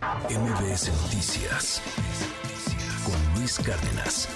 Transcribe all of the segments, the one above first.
MBS Noticias con Luis Cárdenas.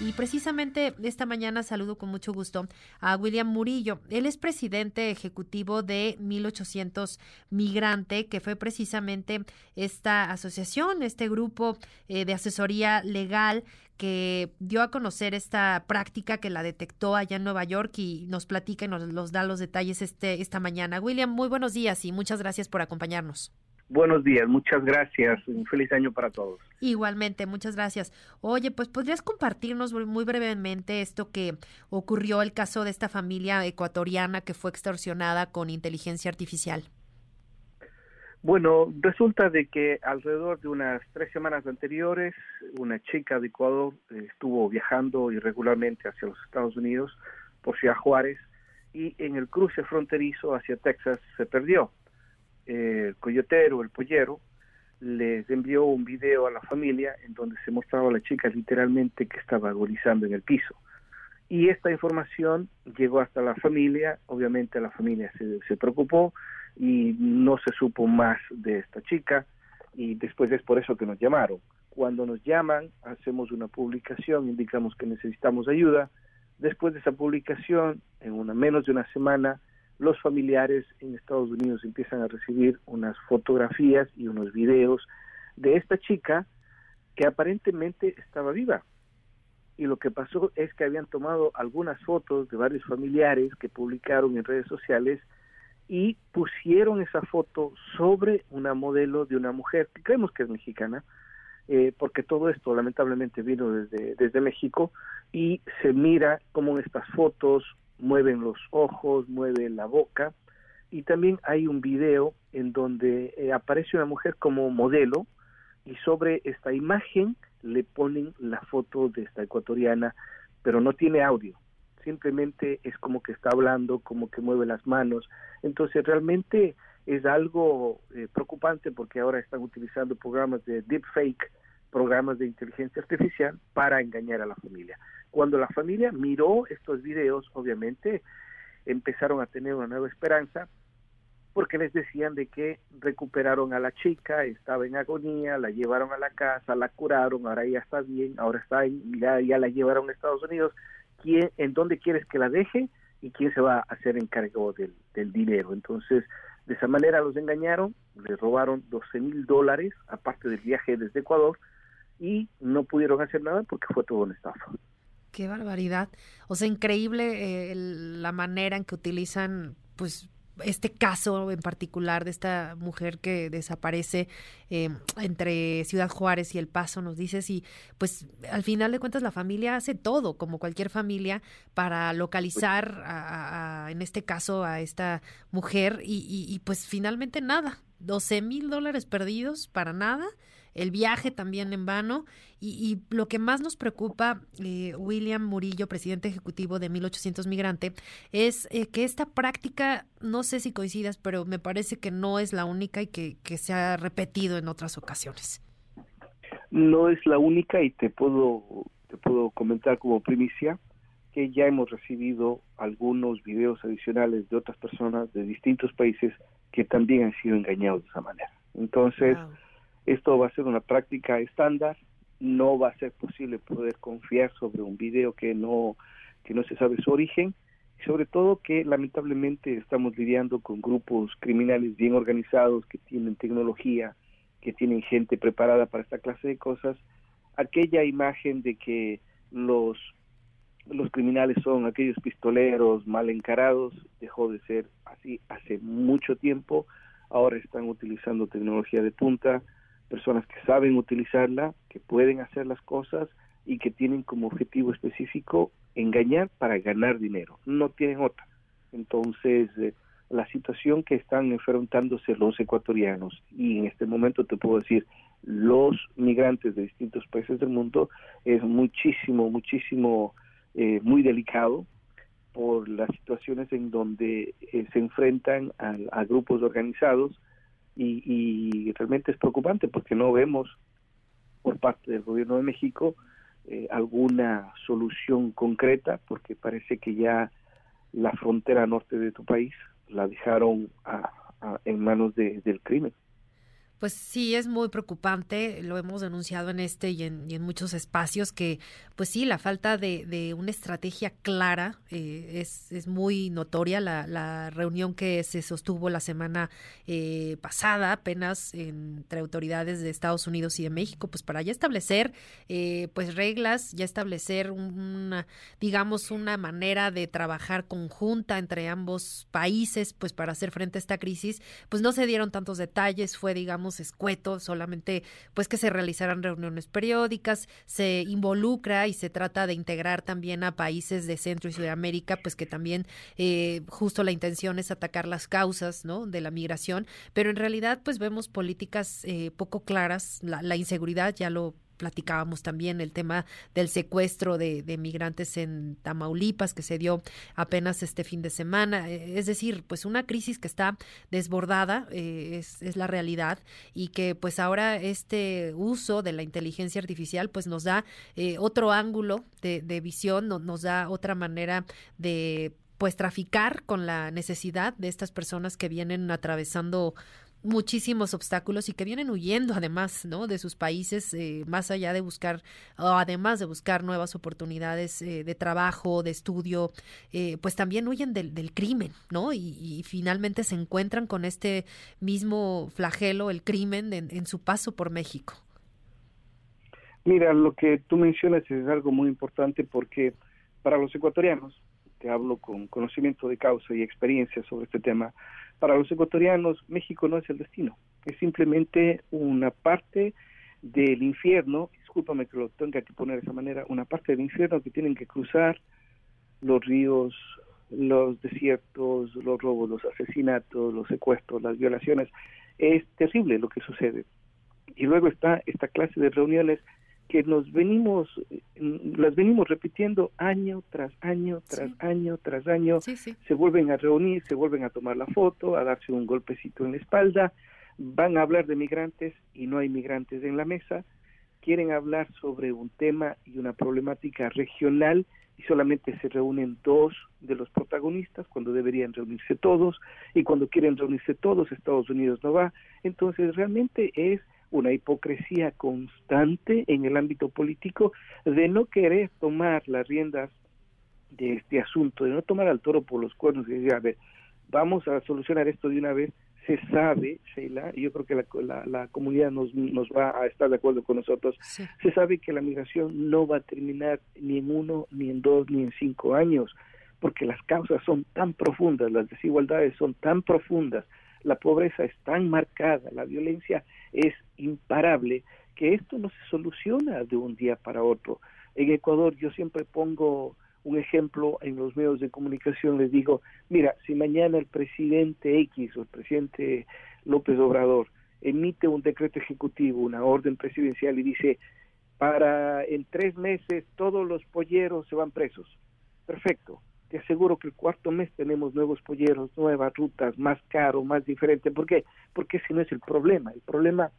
Y precisamente esta mañana saludo con mucho gusto a William Murillo. Él es presidente ejecutivo de 1800 Migrante, que fue precisamente esta asociación, este grupo eh, de asesoría legal que dio a conocer esta práctica que la detectó allá en Nueva York y nos platica y nos da los detalles este, esta mañana. William, muy buenos días y muchas gracias por acompañarnos. Buenos días, muchas gracias. Un feliz año para todos. Igualmente, muchas gracias. Oye, pues podrías compartirnos muy brevemente esto que ocurrió, el caso de esta familia ecuatoriana que fue extorsionada con inteligencia artificial. Bueno, resulta de que alrededor de unas tres semanas anteriores, una chica de Ecuador eh, estuvo viajando irregularmente hacia los Estados Unidos por Ciudad Juárez y en el cruce fronterizo hacia Texas se perdió el coyotero, el pollero, les envió un video a la familia en donde se mostraba a la chica literalmente que estaba agonizando en el piso. Y esta información llegó hasta la familia, obviamente la familia se, se preocupó y no se supo más de esta chica y después es por eso que nos llamaron. Cuando nos llaman, hacemos una publicación, indicamos que necesitamos ayuda. Después de esa publicación, en una menos de una semana, los familiares en Estados Unidos empiezan a recibir unas fotografías y unos videos de esta chica que aparentemente estaba viva. Y lo que pasó es que habían tomado algunas fotos de varios familiares que publicaron en redes sociales y pusieron esa foto sobre una modelo de una mujer que creemos que es mexicana, eh, porque todo esto lamentablemente vino desde, México y se mira como en estas fotos mueven los ojos, mueven la boca. Y también hay un video en donde eh, aparece una mujer como modelo y sobre esta imagen le ponen la foto de esta ecuatoriana, pero no tiene audio, simplemente es como que está hablando, como que mueve las manos, entonces realmente es algo eh, preocupante porque ahora están utilizando programas de deepfake, programas de inteligencia artificial para engañar a la familia. Cuando la familia miró estos videos, obviamente empezaron a tener una nueva esperanza porque les decían de que recuperaron a la chica, estaba en agonía, la llevaron a la casa, la curaron, ahora ya está bien, ahora está ya, ya la llevaron a Estados Unidos, ¿quién, en dónde quieres que la deje y quién se va a hacer encargo del, del dinero. Entonces, de esa manera los engañaron, les robaron 12 mil dólares, aparte del viaje desde Ecuador, y no pudieron hacer nada porque fue todo una estafa. Qué barbaridad. O sea, increíble eh, la manera en que utilizan, pues, este caso en particular de esta mujer que desaparece eh, entre Ciudad Juárez y El Paso, nos dices, y pues al final de cuentas la familia hace todo, como cualquier familia, para localizar, a, en este caso, a esta mujer y, y, y pues finalmente nada, 12 mil dólares perdidos para nada el viaje también en vano. Y, lo que más nos preocupa, eh, William Murillo, presidente ejecutivo de 1800 Migrante, es eh, que esta práctica, no sé si coincidas, pero me parece que no es la única y que, que se ha repetido en otras ocasiones. No es la única y te puedo, te puedo comentar como primicia que ya hemos recibido algunos videos adicionales de otras personas de distintos países que también han sido engañados de esa manera. Entonces, esto va a ser una práctica estándar, no va a ser posible poder confiar sobre un video que no, que no se sabe su origen, y sobre todo que lamentablemente estamos lidiando con grupos criminales bien organizados que tienen tecnología, que tienen gente preparada para esta clase de cosas. Aquella imagen de que los los criminales son aquellos pistoleros mal encarados, dejó de ser así hace mucho tiempo, ahora están utilizando tecnología de punta, personas que saben utilizarla, que pueden hacer las cosas y que tienen como objetivo específico engañar para ganar dinero, no tienen otra. Entonces, eh, la situación que están enfrentándose los ecuatorianos y en este momento te puedo decir los migrantes de distintos países del mundo es muchísimo, muchísimo, eh, muy delicado por las situaciones en donde eh, se enfrentan a grupos organizados y, realmente es preocupante porque no vemos por parte del gobierno de México eh, alguna solución concreta porque parece que ya la frontera norte de tu país la dejaron en manos del crimen. Pues sí, es muy preocupante, lo hemos denunciado en este y en, muchos espacios, que pues sí, la falta de, una estrategia clara eh, es, es, muy notoria. La, reunión que se sostuvo la semana eh, pasada apenas entre autoridades de Estados Unidos y de México, pues para ya establecer eh, pues reglas, ya establecer una, digamos, una manera de trabajar conjunta entre ambos países, pues para hacer frente a esta crisis, pues no se dieron tantos detalles, fue digamos escueto, solamente pues que se realizaran reuniones periódicas, se involucra y se trata de integrar también a países de Centro y Sudamérica, pues que también eh, justo la intención es atacar las causas, ¿no? De la migración, pero en realidad pues vemos políticas eh, poco claras, la, la inseguridad ya lo platicábamos también el tema del secuestro de, migrantes en Tamaulipas que se dio apenas este fin de semana. Eh, es decir, pues una crisis que está desbordada, eh, es, la realidad, y que pues ahora este uso de la inteligencia artificial pues nos da eh, otro ángulo de, visión, nos da otra manera de pues traficar con la necesidad de estas personas que vienen atravesando muchísimos obstáculos y que vienen huyendo además no de sus países eh, más allá de buscar o además de buscar nuevas oportunidades eh, de trabajo de estudio eh, pues también huyen del, del crimen no y, finalmente se encuentran con este mismo flagelo el crimen en, en su paso por México. Mira lo que tú mencionas es algo muy importante porque para los ecuatorianos te hablo con conocimiento de causa y experiencia sobre este tema para los ecuatorianos, México no es el destino, es simplemente una parte del infierno, discúlpame que lo tenga que poner de esa manera, una parte del infierno que tienen que cruzar los ríos, los desiertos, los robos, los asesinatos, los secuestros, las violaciones. Es terrible lo que sucede. Y luego está esta clase de reuniones que nos venimos, las venimos repitiendo año tras año, tras año, tras año, se vuelven a reunir, se vuelven a tomar la foto, a darse un golpecito en la espalda, van a hablar de migrantes y no hay migrantes en la mesa, quieren hablar sobre un tema y una problemática regional y solamente se reúnen dos de los protagonistas cuando deberían reunirse todos. Y cuando quieren reunirse todos Estados Unidos no va. Entonces realmente es una hipocresía constante en el ámbito político de no querer tomar las riendas de este asunto, de no tomar al toro por los cuernos y decir, a ver, vamos a solucionar esto de una vez. Se sabe, Sheila, y yo creo que la, la, comunidad nos, nos va a estar de acuerdo con nosotros, se sabe que la migración no va a terminar ni en uno, ni en dos, ni en cinco años, porque las causas son tan profundas, las desigualdades son tan profundas, la pobreza es tan marcada, la violencia es imparable, que esto no se soluciona de un día para otro. En Ecuador yo siempre pongo un ejemplo en los medios de comunicación, les digo, mira, si mañana el presidente X o el presidente López Obrador emite un decreto ejecutivo, una orden presidencial y dice, para en tres meses todos los polleros se van presos. Perfecto te aseguro que el cuarto mes tenemos nuevos polleros, nuevas rutas, más caro, más diferente. ¿Por qué? Porque ese no es el problema. El problema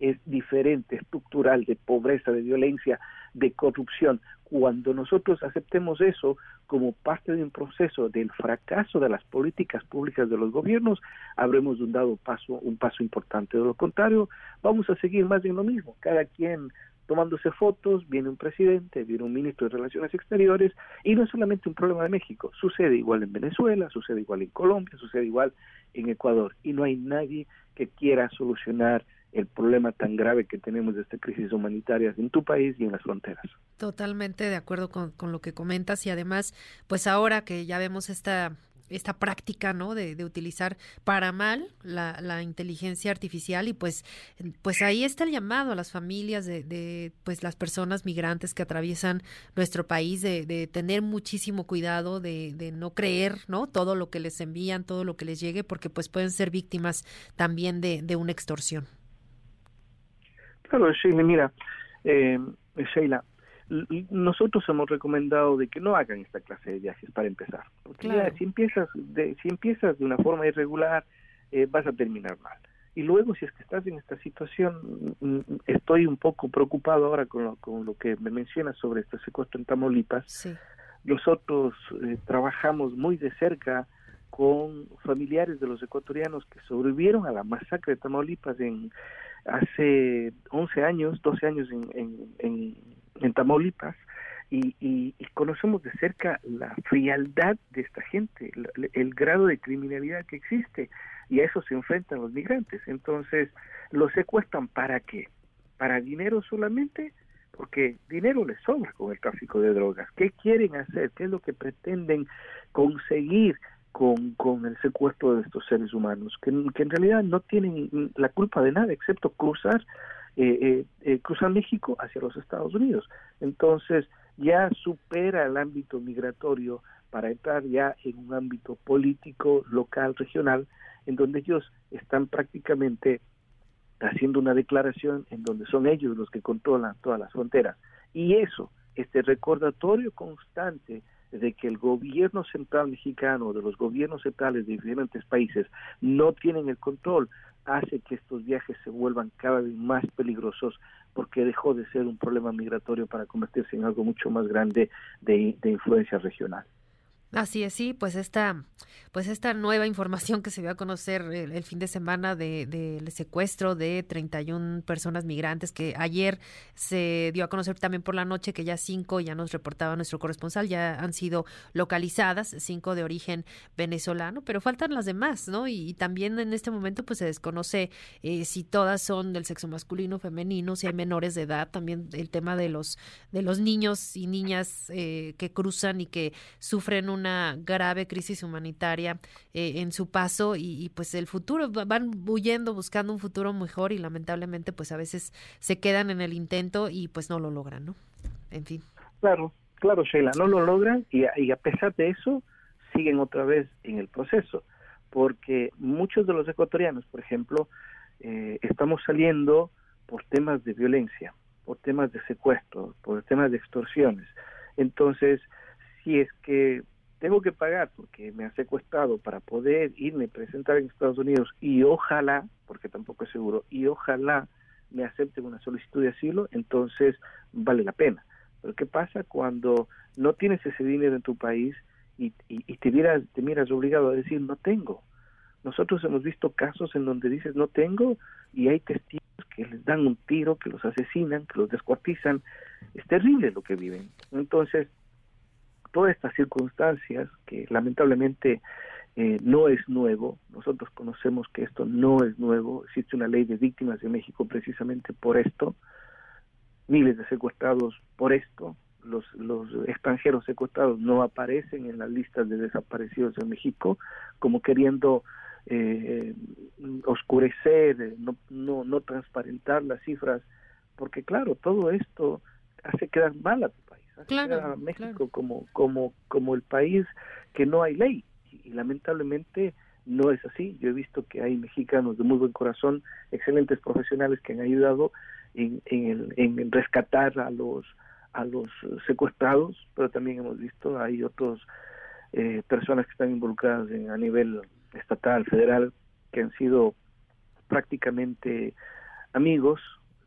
es diferente, estructural, de pobreza, de violencia, de corrupción. Cuando nosotros aceptemos eso como parte de un proceso del fracaso de las políticas públicas de los gobiernos, habremos dado paso, un paso importante. De lo contrario, vamos a seguir más en lo mismo. Cada quien tomándose fotos, viene un presidente, viene un ministro de Relaciones Exteriores, y no es solamente un problema de México, sucede igual en Venezuela, sucede igual en Colombia, sucede igual en Ecuador, y no hay nadie que quiera solucionar el problema tan grave que tenemos de esta crisis humanitaria en tu país y en las fronteras. Totalmente de acuerdo con, con lo que comentas y además, pues ahora que ya vemos esta esta práctica, ¿no? De, de utilizar para mal la, la, inteligencia artificial y pues, pues ahí está el llamado a las familias de, de pues las personas migrantes que atraviesan nuestro país de, de tener muchísimo cuidado, de, no creer, ¿no? Todo lo que les envían, todo lo que les llegue, porque pues pueden ser víctimas también de, de una extorsión. Claro, Sheila, mira, eh, Sheila, nosotros hemos recomendado de que no hagan esta clase de viajes para empezar, porque si empiezas de, si empiezas de una forma irregular eh, vas a terminar mal. Y luego si es que estás en esta situación, mm, mm, estoy un poco preocupado ahora con lo, con lo que me mencionas sobre este secuestro en Tamaulipas. Nosotros eh, trabajamos muy de cerca con familiares de los ecuatorianos que sobrevivieron a la masacre de Tamaulipas en hace 11 años, 12 años en, en, en, Tamaulipas, y, y, conocemos de cerca la frialdad de esta gente, el, el, grado de criminalidad que existe, y a eso se enfrentan los migrantes. Entonces, los secuestran para qué? ¿Para dinero solamente? Porque dinero les sobra con el tráfico de drogas. ¿Qué quieren hacer? ¿Qué es lo que pretenden conseguir con, con el secuestro de estos seres humanos, que, en realidad no tienen la culpa de nada excepto cruzar, eh, eh, eh, cruzar México hacia los Estados Unidos. Entonces ya supera el ámbito migratorio para entrar ya en un ámbito político, local, regional, en donde ellos están prácticamente haciendo una declaración en donde son ellos los que controlan todas las fronteras. Y eso, este recordatorio constante de que el gobierno central mexicano, de los gobiernos centrales de diferentes países no tienen el control, hace que estos viajes se vuelvan cada vez más peligrosos porque dejó de ser un problema migratorio para convertirse en algo mucho más grande de, de influencia regional. Así es, sí, pues esta, pues esta nueva información que se dio a conocer el, fin de semana del de, secuestro de 31 personas migrantes que ayer se dio a conocer también por la noche que ya cinco, ya nos reportaba nuestro corresponsal, ya han sido localizadas, cinco de origen venezolano, pero faltan las demás, ¿no? Y, también en este momento pues se desconoce eh, si todas son del sexo masculino, femenino, si hay menores de edad, también el tema de los, de los niños y niñas eh, que cruzan y que sufren un una grave crisis humanitaria eh, en su paso y, pues el futuro, van huyendo buscando un futuro mejor y lamentablemente pues a veces se quedan en el intento y pues no lo logran, ¿no? En fin. Claro, claro, Sheila, no lo logran y, y a pesar de eso siguen otra vez en el proceso, porque muchos de los ecuatorianos, por ejemplo, eh, estamos saliendo por temas de violencia, por temas de secuestro, por temas de extorsiones. Entonces, si es que tengo que pagar porque me ha secuestrado para poder irme a presentar en Estados Unidos y ojalá, porque tampoco es seguro, y ojalá me acepten una solicitud de asilo, entonces vale la pena. Pero ¿qué pasa cuando no tienes ese dinero en tu país y, y, te, miras, te miras obligado a decir no tengo? Nosotros hemos visto casos en donde dices no tengo y hay testigos que les dan un tiro, que los asesinan, que los descuartizan. Es terrible lo que viven. Entonces, todas estas circunstancias que lamentablemente eh, no es nuevo, nosotros conocemos que esto no es nuevo, existe una ley de víctimas de México precisamente por esto, miles de secuestrados por esto, los, los extranjeros secuestrados no aparecen en las listas de desaparecidos en México como queriendo eh, oscurecer, no, no, no transparentar las cifras, porque claro, todo esto hace quedar mal claro, a México como, como, como el país que no hay ley. Y, lamentablemente no es así. Yo he visto que hay mexicanos de muy buen corazón, excelentes profesionales que han ayudado en, en, en rescatar a los a los secuestrados, pero también hemos visto hay otras eh, personas que están involucradas en, a nivel estatal, federal, que han sido prácticamente amigos,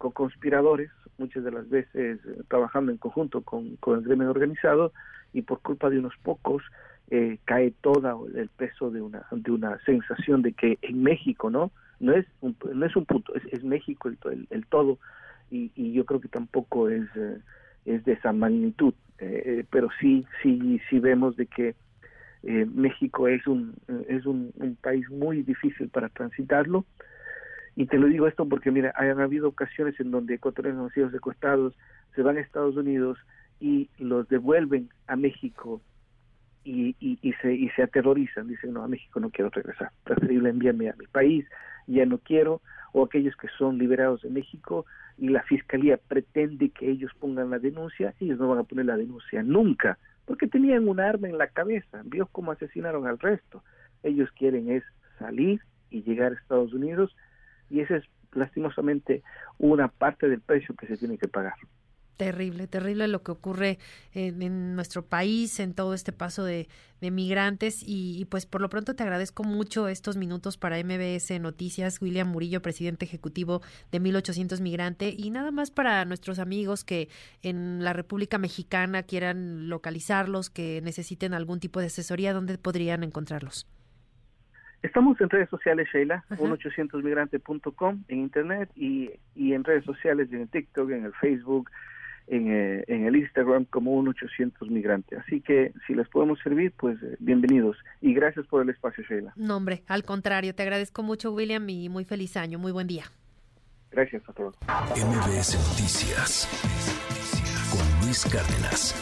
co-conspiradores, muchas de las veces eh, trabajando en conjunto con, con, el gremio organizado y por culpa de unos pocos eh, cae todo el peso de una de una sensación de que en México no no es un, no es un punto es, México el, el, todo y, y, yo creo que tampoco es eh, es de esa magnitud eh, pero sí sí sí vemos de que México es un es un país muy difícil para transitarlo y te lo digo esto porque, mira, han habido ocasiones en donde ecuatorianos han sido secuestrados, se van a Estados Unidos y los devuelven a México y, y, se, y se aterrorizan, dicen, no, a México no quiero regresar, preferible enviarme a mi país, ya no quiero, o aquellos que son liberados de México y la fiscalía pretende que ellos pongan la denuncia, ellos no van a poner la denuncia nunca, porque tenían un arma en la cabeza, vio cómo asesinaron al resto. Ellos quieren es salir y llegar a Estados Unidos y esa es lastimosamente una parte del precio que se tiene que pagar. Terrible, terrible lo que ocurre en, nuestro país, en todo este paso de, migrantes y, pues por lo pronto te agradezco mucho estos minutos para MBS Noticias, William Murillo, presidente ejecutivo de 1800 Migrante y nada más para nuestros amigos que en la República Mexicana quieran localizarlos, que necesiten algún tipo de asesoría, ¿dónde podrían encontrarlos? Estamos en redes sociales, Sheila, 1800migrante.com en internet y, y en redes sociales, en el TikTok, en el Facebook, en, eh, en, el Instagram como 1800 migrante. Así que si les podemos servir, pues eh, bienvenidos y gracias por el espacio, Sheila. No, hombre, al contrario, te agradezco mucho, William, y muy feliz año, muy buen día. Gracias a todos. MBS Noticias con Luis Cárdenas.